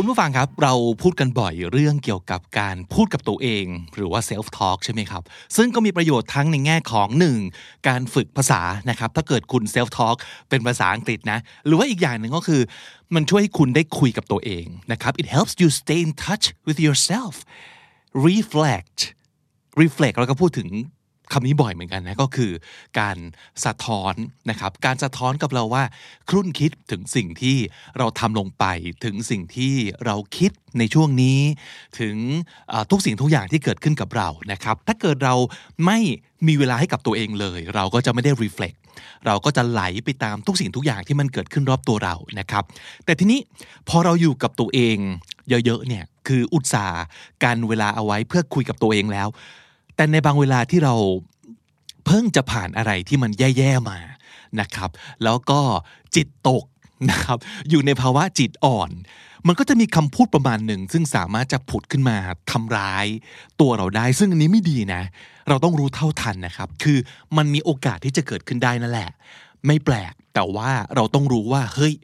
คุณผู้ฟังครับเราพูดกันบ่อยเรื่องเกี่ยวกับการพูดกับตัวเอง หรือว่า self talk ใช่ไหมครับ ซึ่งก็มีประโยชน์ทั้งในแง่ของหนึ่งการฝึกภาษานะครับถ้าเกิดคุณ self talk เป็นภาษาอังกฤษนะ หรือว่าอีกอย่างหนึ่งก็คือ มันช่วยให้คุณได้คุยกับตัวเองนะครับ it helps you stay in touch with yourself reflect reflect เราก็พูดถึง คำนี้บ่อยเหมือนกันนะก็คือการสะท้อนนะครับการสะท้อนกับเราว่า ครุ่นคิดถึงสิ่งที่เราทำลงไป ถึงสิ่งที่เราคิดในช่วงนี้ ถึงทุกสิ่งทุกอย่างที่เกิดขึ้นกับเรานะครับ ถ้าเกิดเราไม่มีเวลาให้กับตัวเองเลย เราก็จะไม่ได้ reflect เราก็จะไหลไปตามทุกสิ่งทุกอย่างที่มันเกิดขึ้นรอบตัวเรานะครับ แต่ทีนี้พอเราอยู่กับตัวเองเยอะๆเนี่ยคืออุตสาห์การเวลาเอาไว้เพื่อคุยกับตัวเองแล้ว แต่ในบางเวลาที่เราเพิ่งจะผ่านอะไรที่มันแย่ๆมานะครับ แล้วก็จิตตกนะครับ อยู่ในภาวะจิตอ่อน มันก็จะมีคำพูดประมาณหนึ่ง ซึ่งสามารถจะผุดขึ้นมาทำร้าย ตัวเราได้ ซึ่งอันนี้ไม่ดีนะ เราต้องรู้เท่าทันนะครับ คือมันมีโอกาสที่จะเกิดขึ้นได้นั่นแหละ ไม่แปลก แต่ว่าเราต้องรู้ว่า เฮ้ย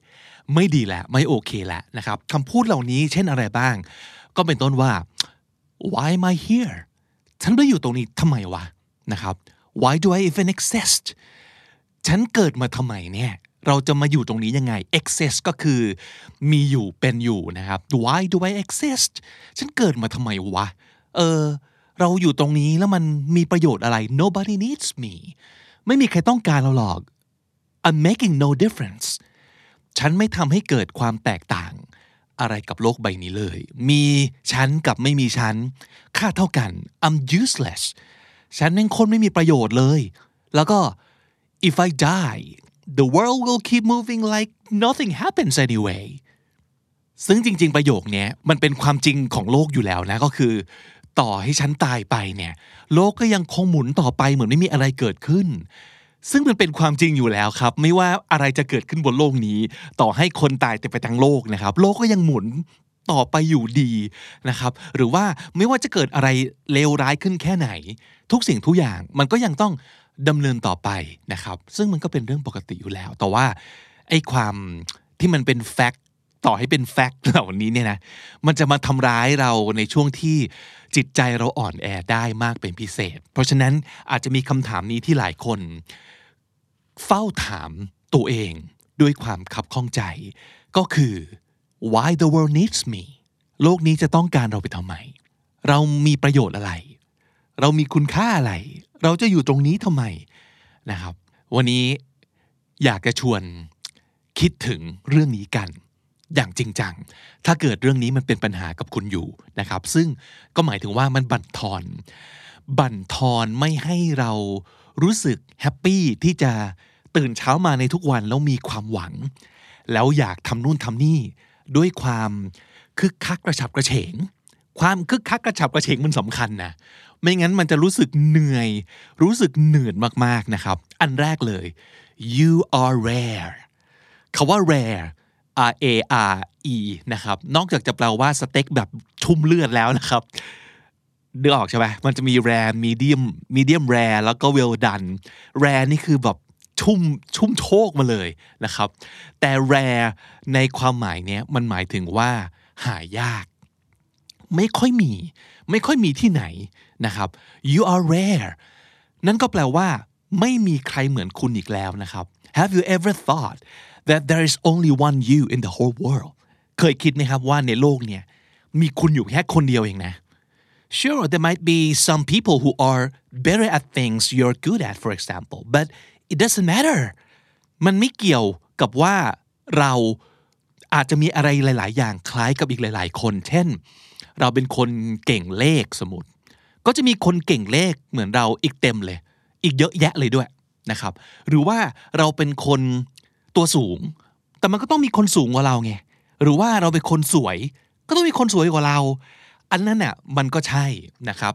ไม่ดีแหละ ไม่โอเคแหละนะครับคำพูดเหล่านี้เช่นอะไรบ้าง ก็เป็นต้นว่า why am I here ฉันไปอยู่ตรงนี้ทำไมวะนะครับ why do I even exist ฉันเกิดมาทำไมเนี่ยเราจะมาอยู่ตรงนี้ยังไง exist ก็คือมีอยู่เป็นอยู่นะครับ why do I exist ฉันเกิดมาทำไมวะ เออ เราอยู่ตรงนี้แล้วมันมีประโยชน์อะไร nobody needs me ไม่มีใครต้องการเราหรอก I'm making no difference ฉันไม่ทำให้เกิดความแตกต่าง อะไรกับโลกใบนี้เลย มีฉันกับไม่มีฉัน ค่าเท่ากัน I'm useless ฉันเป็นคนไม่มีประโยชน์เลย แล้วก็ if I die the world will keep moving like nothing happens anyway ซึ่งจริง ๆ ประโยคนี้มันเป็นความจริงของโลกอยู่แล้วนะก็คือ ต่อให้ฉันตายไปเนี่ย โลกก็ยังคงหมุนต่อไปเหมือนไม่มีอะไรเกิดขึ้น ซึ่งมันเป็นความจริงอยู่แล้วครับ ไม่ว่าอะไรจะเกิดขึ้นบนโลกนี้ ต่อให้คนตายแต่ไปทั้งโลกนะครับ โลกก็ยังหมุนต่อไปอยู่ดีนะครับ หรือว่าไม่ว่าจะเกิดอะไรเลวร้ายขึ้นแค่ไหน ทุกสิ่งทุกอย่างมันก็ยังต้องดำเนินต่อไปนะครับ ซึ่งมันก็เป็นเรื่องปกติอยู่แล้ว แต่ว่าไอ้ความที่มันเป็นแฟกต์ต่อให้เป็นแฟกต์เหล่านี้เนี่ยนะมันจะมาทำร้ายเราในช่วงที่จิตใจเราอ่อนแอได้มากเป็นพิเศษ เพราะฉะนั้นอาจจะมีคำถามนี้ที่หลายคน เฝ้าถามตัวเองด้วยความขับข้องใจ ก็คือ why the world needs me โลกนี้จะต้องการเราไปทำไม เรามีประโยชน์อะไร เรามีคุณค่าอะไร เราจะอยู่ตรงนี้ทำไมนะครับ วันนี้อยากจะชวนคิดถึงเรื่องนี้กัน อย่างจริงจัง ถ้าเกิดเรื่องนี้มันเป็นปัญหากับคุณอยู่นะครับ ซึ่งก็หมายถึงว่ามันบั่นทอน บั่นทอนไม่ให้เรา รู้สึก happy ที่จะตื่นเช้ามาในทุกวันแล้วมีความหวัง แล้วอยากทำนู่นทำนี่ด้วยความคึกคักกระฉับกระเฉง ความคึกคักกระฉับกระเฉงมันสำคัญนะไม่งั้นมันจะรู้สึกเหนื่อย รู้สึกเหนื่อยมากๆนะครับ อันแรกเลย you are rare คำว่า rare R A R E นะครับ นอกจากจะแปลว่าสเต็กแบบชุ่มเลือดแล้วนะครับ เดือออกใช่ไหมมันจะมีแรมีเดียมมีเดียมแรแล้วก็เวลดันแรนี่คือแบบชุ่มชุ่มโชคมาเลยนะครับ แต่แรในความหมายเนี้ยมันหมายถึงว่าหายาก ไม่ค่อยมี ไม่ค่อยมีที่ไหนนะครับ you are rare นั่นก็แปลว่า ไม่มีใครเหมือนคุณอีกแล้วนะครับ Have you ever thought that there is only one you in the whole world เคยคิดไหมครับว่าในโลกเนี่ยมีคุณอยู่แค่คนเดียวเองนะ Sure, there might be some people who are better at things you're good at, for example, but it doesn't matter. มันไม่เกี่ยวกับว่าเราอาจจะมีอะไรหลาย ๆ อย่างคล้ายกับอีกหลาย ๆ คน เช่น เราเป็นคนเก่งเลขสมมติ ก็จะมีคนเก่งเลขเหมือนเราอีกเต็มเลย อีกเยอะแยะเลยด้วยนะครับ หรือว่าเราเป็นคนตัวสูง แต่มันก็ต้องมีคนสูงกว่าเราไง หรือว่าเราเป็นคนสวย ก็ต้องมีคนสวยกว่าเรา อันนั้นน่ะมันก็ใช่นะครับ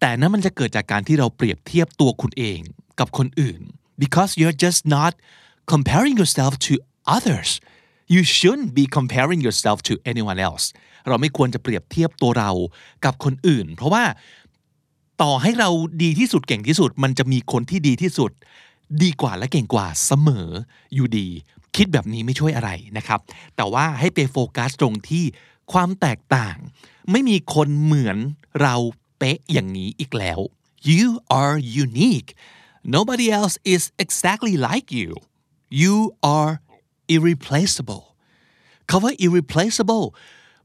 แต่นั้นมันจะเกิดจากการที่เราเปรียบเทียบตัวคุณเองกับคนอื่น because you're just not comparing yourself to others you shouldn't be comparing yourself to anyone else เราไม่ควรจะเปรียบเทียบตัวเรากับคนอื่น เพราะว่าต่อให้เราดีที่สุดเก่งที่สุด มันจะมีคนที่ดีที่สุด ดีกว่าและเก่งกว่าเสมออยู่ดี คิดแบบนี้ไม่ช่วยอะไรนะครับ แต่ว่าให้ไปโฟกัสตรงที่ความแตกต่าง ไม่มีคนเหมือนเราเป๊ะอย่างนี้อีกแล้ว you are unique nobody else is exactly like you you are irreplaceable คาว่า irreplaceable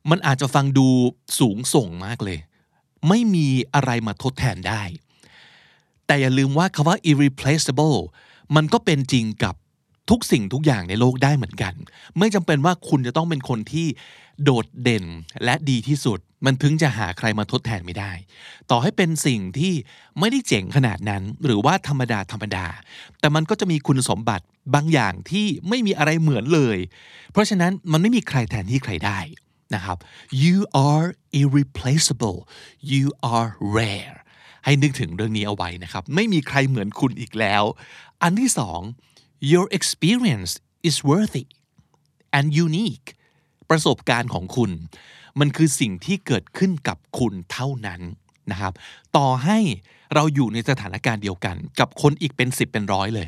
มันอาจจะฟังดูสูงส่งมากเลย ไม่มีอะไรมาทดแทนได้ แต่อย่าลืมว่าคาว่า irreplaceable มันก็เป็นจริงกับ ทุกสิ่งทุกอย่างในโลกได้เหมือนกัน ไม่จำเป็นว่าคุณจะต้องเป็นคนที่โดดเด่นและดีที่สุด มันถึงจะหาใครมาทดแทนไม่ได้ ต่อให้เป็นสิ่งที่ไม่ได้เจ๋งขนาดนั้น หรือว่าธรรมดาธรรมดา แต่มันก็จะมีคุณสมบัติบางอย่างที่ไม่มีอะไรเหมือนเลย เพราะฉะนั้นมันไม่มีใครแทนที่ใครได้นะครับ you are irreplaceable you are rare ให้นึกถึงเรื่องนี้เอาไว้นะครับ ไม่มีใครเหมือนคุณอีกแล้ว อันที่สอง your experience is worthy and unique ประสบการณ์ของคุณ มันคือสิ่งที่เกิดขึ้นกับคุณเท่านั้นนะครับ ต่อให้เราอยู่ในสถานการณ์เดียวกัน กับคนอีกเป็นสิบเป็นร้อยเลย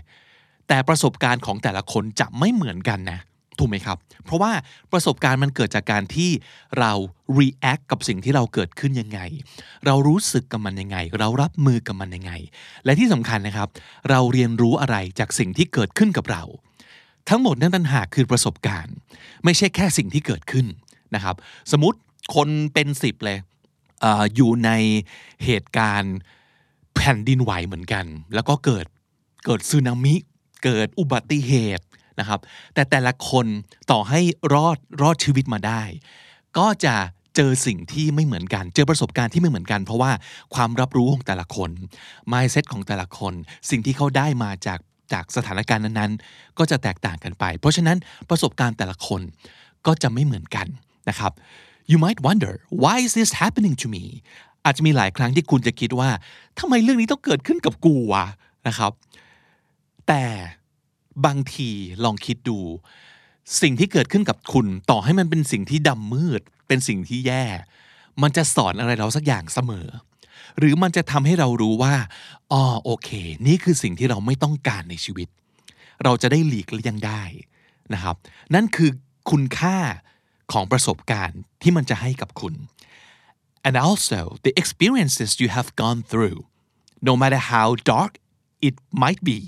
แต่ประสบการณ์ของแต่ละคนจะไม่เหมือนกันนะ ถูกไหมครับ เพราะว่าประสบการณ์มันเกิดจากการที่เรา react กับสิ่งที่เราเกิดขึ้นยังไง เรารู้สึกกับมันยังไง เรารับมือกับมันยังไง และที่สำคัญนะครับ เราเรียนรู้อะไรจากสิ่งที่เกิดขึ้นกับเรา ทั้งหมดนั้นต่างหากคือประสบการณ์ ไม่ใช่แค่สิ่งที่เกิดขึ้นนะครับ สมมติคนเป็นสิบเลยเอออยู่ในเหตุการณ์แผ่นดินไหวเหมือนกัน แล้วก็เกิดเกิดสึนามิ เกิดอุบัติเหตุ นะครับ แต่แต่ละคนต่อให้รอดรอดชีวิตมาได้ ก็จะเจอสิ่งที่ไม่เหมือนกัน เจอประสบการณ์ที่ไม่เหมือนกัน เพราะว่าความรับรู้ของแต่ละคน mindset ของแต่ละคน สิ่งที่เขาได้มาจากจากสถานการณ์นั้นๆ ก็จะแตกต่างกันไป เพราะฉะนั้นประสบการณ์แต่ละคนก็จะไม่เหมือนกันนะครับ you might wonder why is this happening to me อาจจะมีหลายครั้งที่คุณจะคิดว่าทำไมเรื่องนี้ต้องเกิดขึ้นกับกูวะนะครับ แต่ บางทีลองคิดดู สิ่งที่เกิดขึ้นกับคุณ ต่อให้มันเป็นสิ่งที่ดำมืด เป็นสิ่งที่แย่ มันจะสอนอะไรเราสักอย่างเสมอ หรือมันจะทำให้เรารู้ว่าอ๋อโอเค นี่คือสิ่งที่เราไม่ต้องการในชีวิต เราจะได้หลีกเลี่ยงได้นะครับ นั่นคือคุณค่าของประสบการณ์ที่มันจะให้กับคุณ and also the experiences you have gone through no matter how dark it might be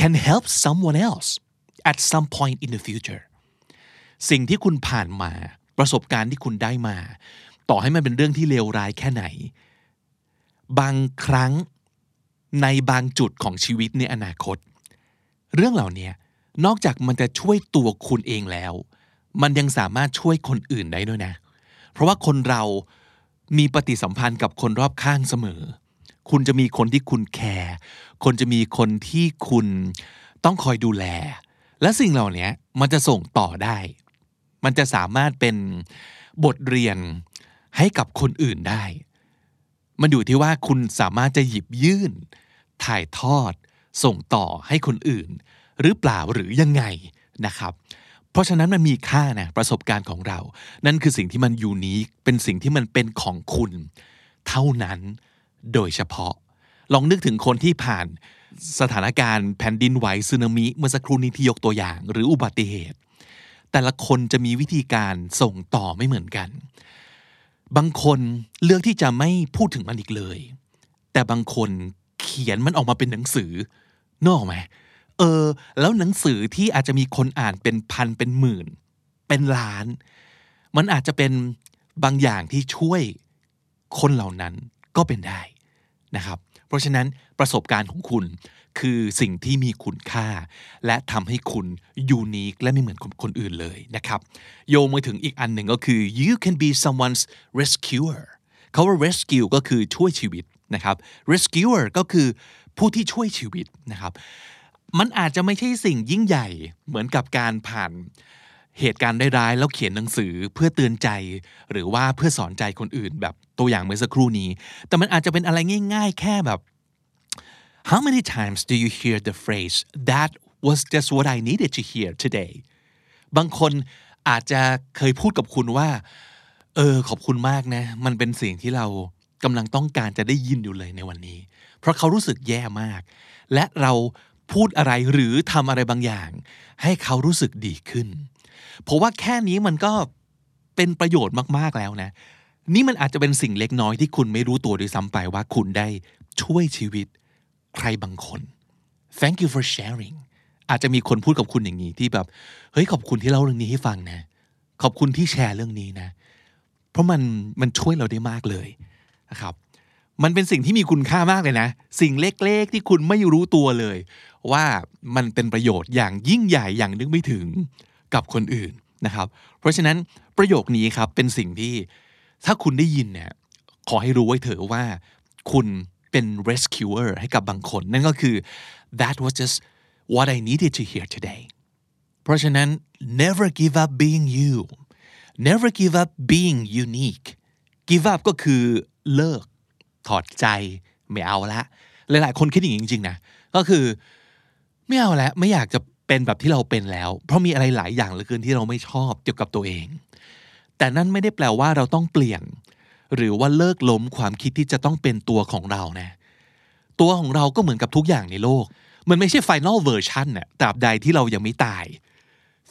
can help someone else at some point in the future สิ่งที่คุณผ่านมา ประสบการณ์ที่คุณได้มา ต่อให้มันเป็นเรื่องที่เลวร้ายแค่ไหน บางครั้งในบางจุดของชีวิตในอนาคต เรื่องเหล่านี้นอกจากมันจะช่วยตัวคุณเองแล้ว มันยังสามารถช่วยคนอื่นได้ด้วยนะ เพราะว่าคนเรามีปฏิสัมพันธ์กับคนรอบข้างเสมอ คุณจะมีคนที่คุณแคร์คนจะมีคนที่คุณต้องคอยดูแล และสิ่งเหล่านี้มันจะส่งต่อได้ มันจะสามารถเป็นบทเรียนให้กับคนอื่นได้ มันอยู่ที่ว่าคุณสามารถจะหยิบยื่น ถ่ายทอด ส่งต่อให้คนอื่น หรือเปล่าหรือยังไงนะครับเพราะฉะนั้นมันมีค่านะประสบการณ์ของเรา นั่นคือสิ่งที่มันยูนิคเป็นสิ่งที่มันเป็นของคุณ เท่านั้น โดยเฉพาะ ลองนึกถึงคนที่ผ่านสถานการณ์แผ่นดินไหวสึนามิเมื่อสักครู่นี้ที่ยกตัวอย่าง หรืออุบัติเหตุ แต่ละคนจะมีวิธีการส่งต่อไม่เหมือนกัน บางคนเลือกที่จะไม่พูดถึงมันอีกเลย แต่บางคนเขียนมันออกมาเป็นหนังสือนกออกไหมเออ แล้วหนังสือที่อาจจะมีคนอ่านเป็นพันเป็นหมื่น เป็นล้าน มันอาจจะเป็นบางอย่างที่ช่วยคนเหล่านั้นก็เป็นได้ นะครับ เพราะฉะนั้นประสบการณ์ของคุณคือสิ่งที่มีคุณค่า และทำให้คุณยูนิคและไม่เหมือนคนอื่นเลยนะครับ โยงมาถึงอีกอันหนึ่งก็คือ you can be someone's rescuer เขาว่า rescue ก็คือช่วยชีวิตนะครับ rescuer ก็คือผู้ที่ช่วยชีวิตนะครับ มันอาจจะไม่ใช่สิ่งยิ่งใหญ่เหมือนกับการผ่าน เหตุการณ์ร้ายๆแล้วเขียนหนังสือเพื่อเตือนใจ หรือว่าเพื่อสอนใจคนอื่นแบบตัวอย่างเมื่อสักครู่นี้ แต่มันอาจจะเป็นอะไรง่าย ๆ แค่แบบ How many times do you hear the phrase that was just what I needed to hear today บางคนอาจจะเคยพูดกับคุณว่า เออ ขอบคุณมากนะ มันเป็นสิ่งที่เรากำลังต้องการจะได้ยินอยู่เลยในวันนี้ เพราะเขารู้สึกแย่มาก และเราพูดอะไรหรือทำอะไรบางอย่าง ให้เขารู้สึกดีขึ้น เพราะว่าแค่นี้มันก็เป็นประโยชน์มากๆแล้วนะ นี่มันอาจจะเป็นสิ่งเล็กน้อยที่คุณไม่รู้ตัวด้วยซ้ำไปว่าคุณได้ช่วยชีวิตใครบางคน thank you for sharing อาจจะมีคนพูดกับคุณอย่างนี้ที่แบบเฮ้ยขอบคุณที่เล่าเรื่องนี้ให้ฟังนะ ขอบคุณที่แชร์เรื่องนี้นะ เพราะมันมันช่วยเราได้มากเลยนะครับ มันเป็นสิ่งที่มีคุณค่ามากเลยนะ สิ่งเล็กๆที่คุณไม่รู้ตัวเลย ว่ามันเป็นประโยชน์อย่างยิ่งใหญ่อย่างนึกไม่ถึง กับคนอื่นนะครับ เพราะฉะนั้นประโยคนี้ครับเป็นสิ่งที่ถ้าคุณได้ยินเนี่ยขอให้รู้ไว้เถอะว่า คุณเป็น rescuer ให้กับบางคน นั่นก็คือ that was just what I needed to hear today เพราะฉะนั้น never give up being you never give up being unique give up ก็คือเลิก ถอดใจ ไม่เอาละ หลายๆ คนคิดอย่างนี้จริง ๆ นะ ก็คือ ไม่เอาล้วไม่อยากจะ เป็นแบบที่เราเป็นแล้ว เพราะมีอะไรหลายอย่างเหลือเกินที่เราไม่ชอบเกี่ยวกับตัวเอง แต่นั่นไม่ได้แปลว่าเราต้องเปลี่ยน หรือว่าเลิกล้มความคิดที่จะต้องเป็นตัวของเรานะ ตัวของเราก็เหมือนกับทุกอย่างในโลก มันไม่ใช่ final version น่ะตราบใดที่เรายังไม่ตาย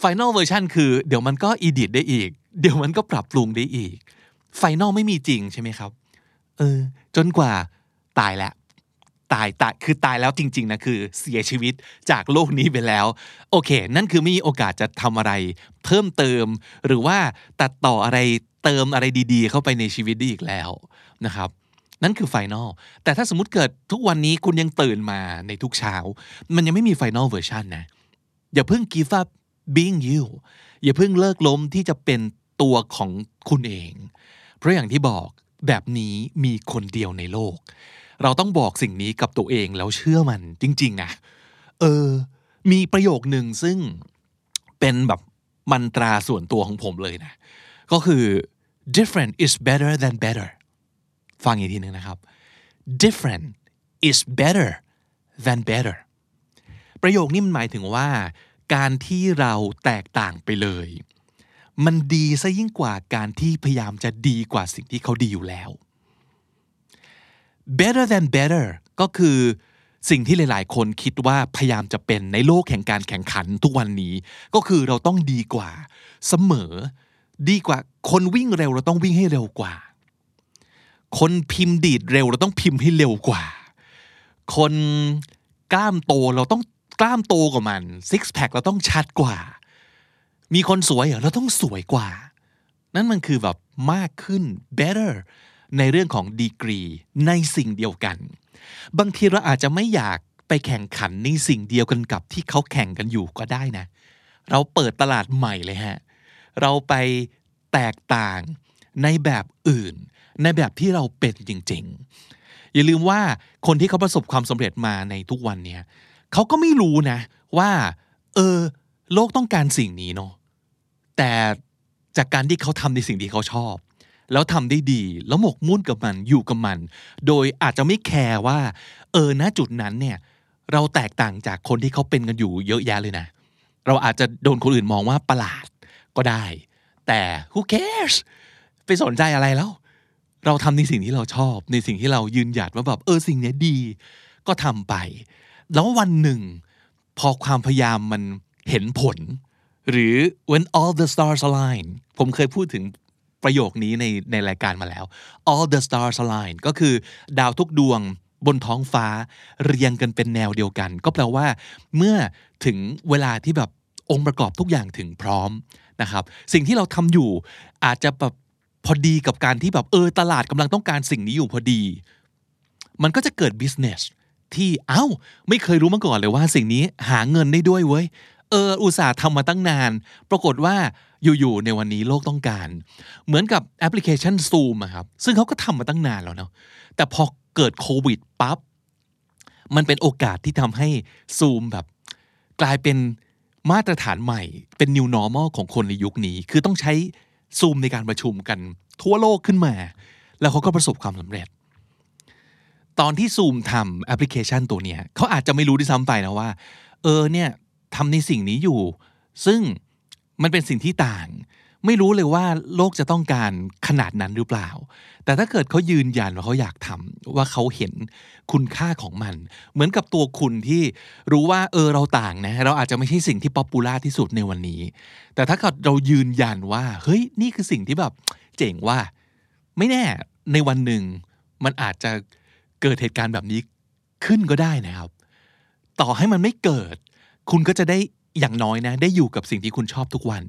final version คือเดี๋ยวมันก็ edit ได้อีก เดี๋ยวมันก็ปรับปรุงได้อีก final ไม่มีจริงใช่ไหมครับ เออ จนกว่าตายแล้ว ตายตายคือตายแล้วจริง ๆนะคือเสียชีวิตจากโลกนี้ไปแล้ว โอเค นั่นคือไม่มีโอกาสจะทำอะไรเพิ่มเติม หรือว่าตัดต่ออะไรเติมอะไรดี ๆ เข้าไปในชีวิตได้อีกแล้วนะครับนั่นคือ final แต่ถ้าสมมติเกิดทุกวันนี้คุณยังตื่นมาในทุกเช้า มันยังไม่มี final version นะ อย่าเพิ่ง give up being you อย่าเพิ่งเลิกล้มที่จะเป็นตัวของคุณเอง เพราะอย่างที่บอกแบบนี้มีคนเดียวในโลก เราต้องบอกสิ่งนี้กับตัวเองแล้วเชื่อมันจริง ๆ นะ เออ มีประโยคหนึ่งซึ่งเป็นแบบมันตราส่วนตัวของผมเลยนะ ก็คือ different is better than better ฟังอีกทีหนึ่งนะครับ different is better than better ประโยคนี้มันหมายถึงว่า การที่เราแตกต่างไปเลย มันดีซะยิ่งกว่าการที่พยายามจะดีกว่าสิ่งที่เขาดีอยู่แล้ว better than better ก็คือสิ่งที่หลาย ๆ คนคิดว่าพยายามจะเป็นในโลกแห่งการแข่งขันทุกวันนี้ ก็คือเราต้องดีกว่าเสมอ ดีกว่าคนวิ่งเร็วเราต้องวิ่งให้เร็วกว่า คนพิมพ์ดีดเร็วเราต้องพิมพ์ให้เร็วกว่า คนกล้ามโตเราต้องกล้ามโตกว่ามันซิกแพคเราต้องชัดกว่า มีคนสวยเหรอเราต้องสวยกว่า นั่นมันคือแบบมากขึ้น better ในเรื่องของดีกรีในสิ่งเดียวกัน บางทีเราอาจจะไม่อยากไปแข่งขันในสิ่งเดียวกันกับที่เขาแข่งกันอยู่ก็ได้นะ เราเปิดตลาดใหม่เลยฮะ เราไปแตกต่างในแบบอื่น ในแบบที่เราเป็นจริง ๆ อย่าลืมว่าคนที่เขาประสบความสำเร็จมาในทุกวันเนี้ยเขาก็ไม่รู้นะ ว่า เออ โลกต้องการสิ่งนี้เนาะแต่จากการที่เขาทำในสิ่งที่เขาชอบ แล้วทำได้ดี แล้วหมกมุ่นกับมันอยู่กับมัน โดยอาจจะไม่แคร์ว่า เออณจุดนั้นเนี่ย เราแตกต่างจากคนที่เขาเป็นกันอยู่เยอะแยะเลยนะ เราอาจจะโดนคนอื่นมองว่าประหลาดก็ได้ แต่ who cares ไปสนใจอะไรแล้ว เราทำในสิ่งที่เราชอบ ในสิ่งที่เรายืนหยัดว่าแบบเออสิ่งนี้ดี ก็ทำไป แล้ววันหนึ่ง พอความพยายามมันเห็นผล หรือ when all the stars align ผมเคยพูดถึง ประโยคนี้ในในรายการมาแล้ว all the stars align ก็คือดาวทุกดวงบนท้องฟ้าเรียงกันเป็นแนวเดียวกัน ก็แปลว่า เมื่อถึงเวลาที่แบบองค์ประกอบทุกอย่างถึงพร้อมนะครับสิ่งที่เราทำอยู่อาจจะแบบพอดีกับการที่แบบเออตลาดกำลังต้องการสิ่งนี้อยู่พอดี มันก็จะเกิด business ที่เอ้า ไม่เคยรู้มาก่อนเลยว่าสิ่งนี้หาเงินได้ด้วยเว้ยเอออุตส่าห์ทำมาตั้งนาน ปรากฏว่า อยู่ๆในวันนี้โลกต้องการ เหมือนกับแอปพลิเคชัน Zoom อะครับ ซึ่งเขาก็ทำมาตั้งนานแล้วเนาะแต่พอเกิดโควิดปั๊บมันเป็นโอกาสที่ทำให้ Zoom แบบ กลายเป็นมาตรฐานใหม่ เป็น new normal ของคนในยุคนี้ คือต้องใช้ซูมในการประชุมกันทั่วโลกขึ้นมา แล้วเขาก็ประสบความสำเร็จ ตอนที่ซูมทำแอปพลิเคชันตัวเนี้ยเขาอาจจะไม่รู้ด้วยซ้ำไปนะว่า เออเนี่ยทำในสิ่งนี้อยู่ ซึ่ง มันเป็นสิ่งที่ต่าง ไม่รู้เลยว่าโลกจะต้องการขนาดนั้นหรือเปล่า แต่ถ้าเกิดเขายืนยันว่าเขาอยากทำว่าเขาเห็นคุณค่าของมัน เหมือนกับตัวคุณที่รู้ว่าเออเราต่างนะเราอาจจะไม่ใช่สิ่งที่ป๊อปปูล่าที่สุดในวันนี้ แต่ถ้าเกิดเรายืนยันว่า เฮ้ยนี่คือสิ่งที่แบบเจ๋งว่า ไม่แน่ในวันหนึ่ง มันอาจจะเกิดเหตุการณ์แบบนี้ขึ้นก็ได้นะครับ ต่อให้มันไม่เกิด คุณก็จะได้ อย่างน้อยนะ ได้อยู่กับสิ่งที่คุณชอบทุกวัน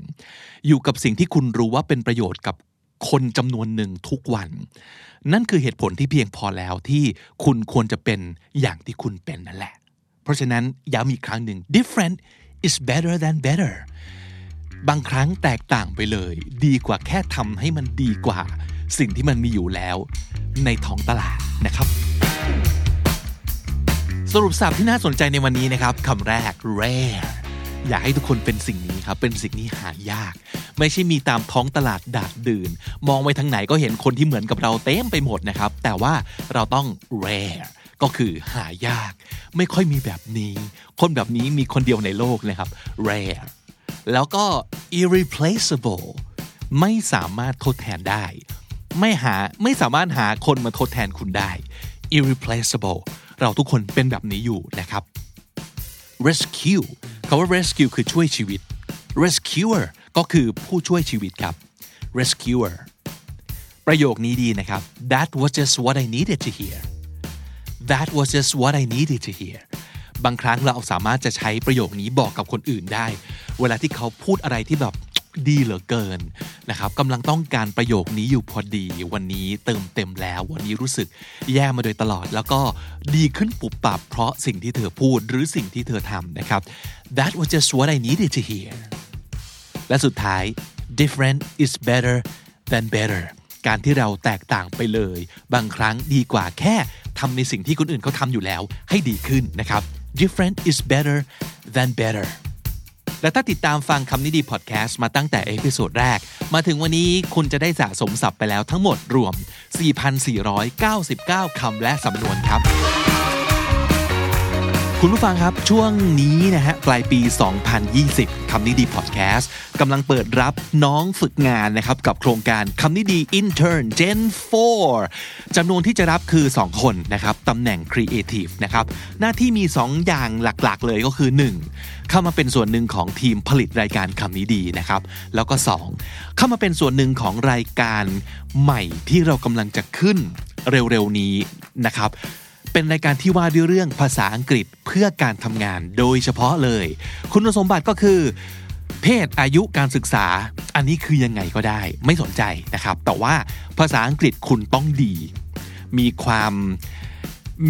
อยู่กับสิ่งที่คุณรู้ว่าเป็นประโยชน์กับคนจำนวนหนึ่งทุกวัน นั่นคือเหตุผลที่เพียงพอแล้วที่คุณควรจะเป็นอย่างที่คุณเป็นนั่นแหละ เพราะฉะนั้นย้ำอีกครั้งหนึ่ง different is better than better บางครั้งแตกต่างไปเลย ดีกว่าแค่ทำให้มันดีกว่า สิ่งที่มันมีอยู่แล้ว ในท้องตลาดนะครับ สรุปสับที่น่าสนใจในวันนี้นะครับคำแรก rare อยากให้ทุกคนเป็นสิ่งนี้ครับ เป็นสิ่งที่หายาก ไม่ใช่มีตามท้องตลาดดาดดื่น มองไปทางไหนก็เห็นคนที่เหมือนกับเราเต็มไปหมดนะครับ แต่ว่าเราต้อง rare ก็คือหายาก ไม่ค่อยมีแบบนี้ คนแบบนี้มีคนเดียวในโลกนะครับ rare แล้วก็ irreplaceable ไม่สามารถทดแทนได้ ไม่หาไม่สามารถหาคนมาทดแทนคุณได้ irreplaceable เราทุกคนเป็นแบบนี้อยู่นะครับ rescue คำว่า rescue คือช่วยชีวิต rescuer ก็คือผู้ช่วยชีวิตครับ rescuer ประโยคนี้ดีนะครับ that was just what I needed to hear that was just what I needed to hear บางครั้งเราสามารถจะใช้ประโยคนี้บอกกับคนอื่นได้ เวลาที่เขาพูดอะไรที่แบบดีเหลือเกินนะครับกำลังต้องการประโยคนี้อยู่พอดี วันนี้เติมเต็มแล้ว วันนี้รู้สึกแย่มาโดยตลอด แล้วก็ดีขึ้นปุบปับเพราะสิ่งที่เธอพูดหรือสิ่งที่เธอทำนะครับ that was just what I needed to hear และสุดท้าย different is better than better การที่เราแตกต่างไปเลย บางครั้งดีกว่าแค่ทำในสิ่งที่คนอื่นเขาทำอยู่แล้วให้ดีขึ้นนะครับ different is better than better และถ้าติดตามฟังคำนี้ดีพอดแคสต์มาตั้งแต่ episode แรก มาถึงวันนี้คุณจะได้สะสมศัพท์ไปแล้วทั้งหมดรวม 4,499 คำและสำนวนครับ คุณผู้ฟังครับช่วงนี้นะฮะปลายปี 2020 คำนี้ดีพอดแคสต์กำลังเปิดรับน้องฝึกงานนะครับกับโครงการคำนี้ดี Intern Gen 4จำนวนที่จะรับคือ 2 คนนะครับตำแหน่ง Creative นะครับหน้าที่มี 2 อย่างหลักๆ เลยก็คือ 1. เข้ามาเป็นส่วนหนึ่งของทีมผลิตรายการคำนี้ดีนะครับแล้วก็ 2. เข้ามาเป็นส่วนหนึ่งของรายการใหม่ที่เรากำลังจะขึ้นเร็วๆนี้นะครับ เป็นรายการที่ว่าด้วยเรื่องภาษาอังกฤษเพื่อการทำงานโดยเฉพาะเลย คุณสมบัติก็คือ เพศอายุการศึกษา อันนี้คือยังไงก็ได้ ไม่สนใจนะครับ แต่ว่าภาษาอังกฤษคุณต้องดี มีความ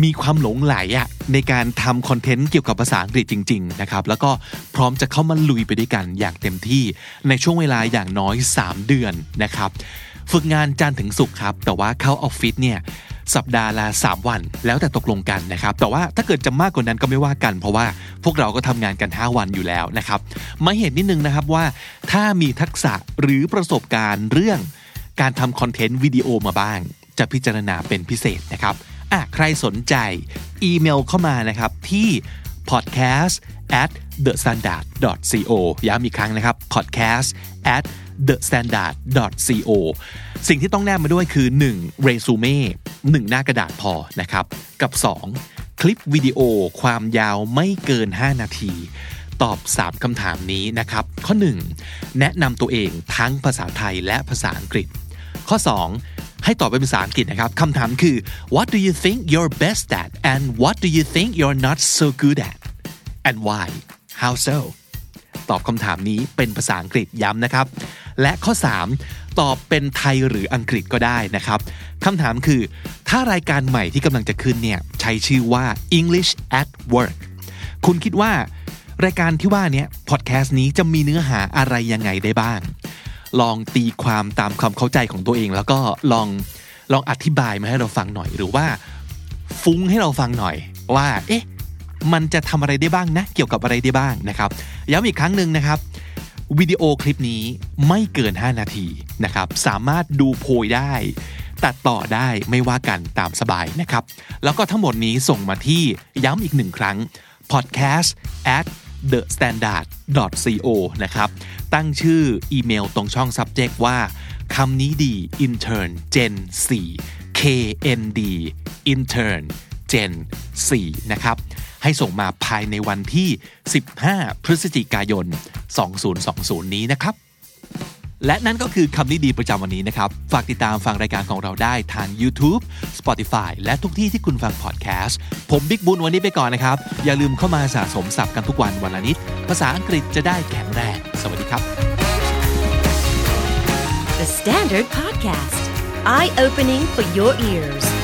มีความหลงไหลอะในการทำคอนเทนต์เกี่ยวกับภาษาอังกฤษจริง ๆ นะครับ แล้วก็พร้อมจะเข้ามาลุยไปด้วยกันอย่างเต็มที่ในช่วงเวลาอย่างน้อย 3 เดือนนะครับ ฝึกงานจันทร์ถึงศุกร์ครับ แต่ว่าเข้าออฟฟิศเนี่ยสัปดาห์ละ3วัน แล้วแต่ตกลงกันนะครับ แต่ว่าถ้าเกิดจะมากกว่านั้นก็ไม่ว่ากัน เพราะว่าพวกเราก็ทำงานกัน 5 วันอยู่แล้วนะครับ มาเห็นนิดนึงนะครับว่า ถ้ามีทักษะหรือประสบการณ์เรื่อง การทำคอนเทนต์วิดีโอมาบ้าง จะพิจารณาเป็นพิเศษนะครับอะใครสนใจอีเมลเข้ามานะครับที่ podcast at the standard co ย้ำอีกครั้งนะครับ podcast at the standard co สิ่งที่ต้องแนบมาด้วยคือ 1. เรซูเม่1หน้ากระดาษพอนะครับ กับ 2. คลิปวิดีโอความยาวไม่เกิน 5 นาที ตอบ 3คำถามนี้นะครับ ข้อ 1. แนะนำตัวเองทั้งภาษาไทยและภาษาอังกฤษ ข้อ 2. ให้ตอบเป็นภาษาอังกฤษนะครับคำถามคือ what do you think you're best at and what do you think you're not so good at and why how so ตอบคำถามนี้เป็นภาษาอังกฤษย้ำนะครับ และข้อ 3 ตอบเป็นไทยหรืออังกฤษก็ได้นะครับคำถามคือ ถ้ารายการใหม่ที่กำลังจะขึ้นเนี่ยใช้ชื่อว่า English at Work คุณคิดว่ารายการที่ว่านี้พอดแคสต์นี้จะมีเนื้อหาอะไรยังไงได้บ้าง ลองตีความตามความเข้าใจของตัวเอง แล้วก็ลองลองอธิบายมาให้เราฟังหน่อย หรือว่า ฟุ้งให้เราฟังหน่อยว่า เอ๊ะ มันจะทำอะไรได้บ้างนะ เกี่ยวกับอะไรได้บ้างนะครับย้ำอีกครั้งหนึ่งนะครับวิดีโอคลิปนี้ไม่เกิน 5 นาทีนะครับ สามารถดูโพยได้ ตัดต่อได้ไม่ว่ากันตามสบายนะครับ แล้วก็ทั้งหมดนี้ส่งมาที่ย้ำอีกหนึ่งครั้ง podcast at the standard co นะครับ ตั้งชื่ออีเมลตรงช่อง subject ว่าคำนี้ดี intern gen 4 knd intern gen 4นะครับ ให้ส่งมาภายในวันที่ 15 พฤศจิกายน 2020 นี้นะครับ และนั่นก็คือคำนี้ดีประจำวันนี้นะครับ ฝากติดตามฟังรายการของเราได้ทาง YouTube Spotify และทุกที่ที่คุณฟังพอดแคสต์ ผมบิ๊กบุญวันนี้ไปก่อนนะครับ อย่าลืมเข้ามาสะสมศัพท์กันทุกวันวันละนิด ภาษาอังกฤษจะได้แข็งแรง สวัสดีครับ The Standard Podcast, eye opening for your ears.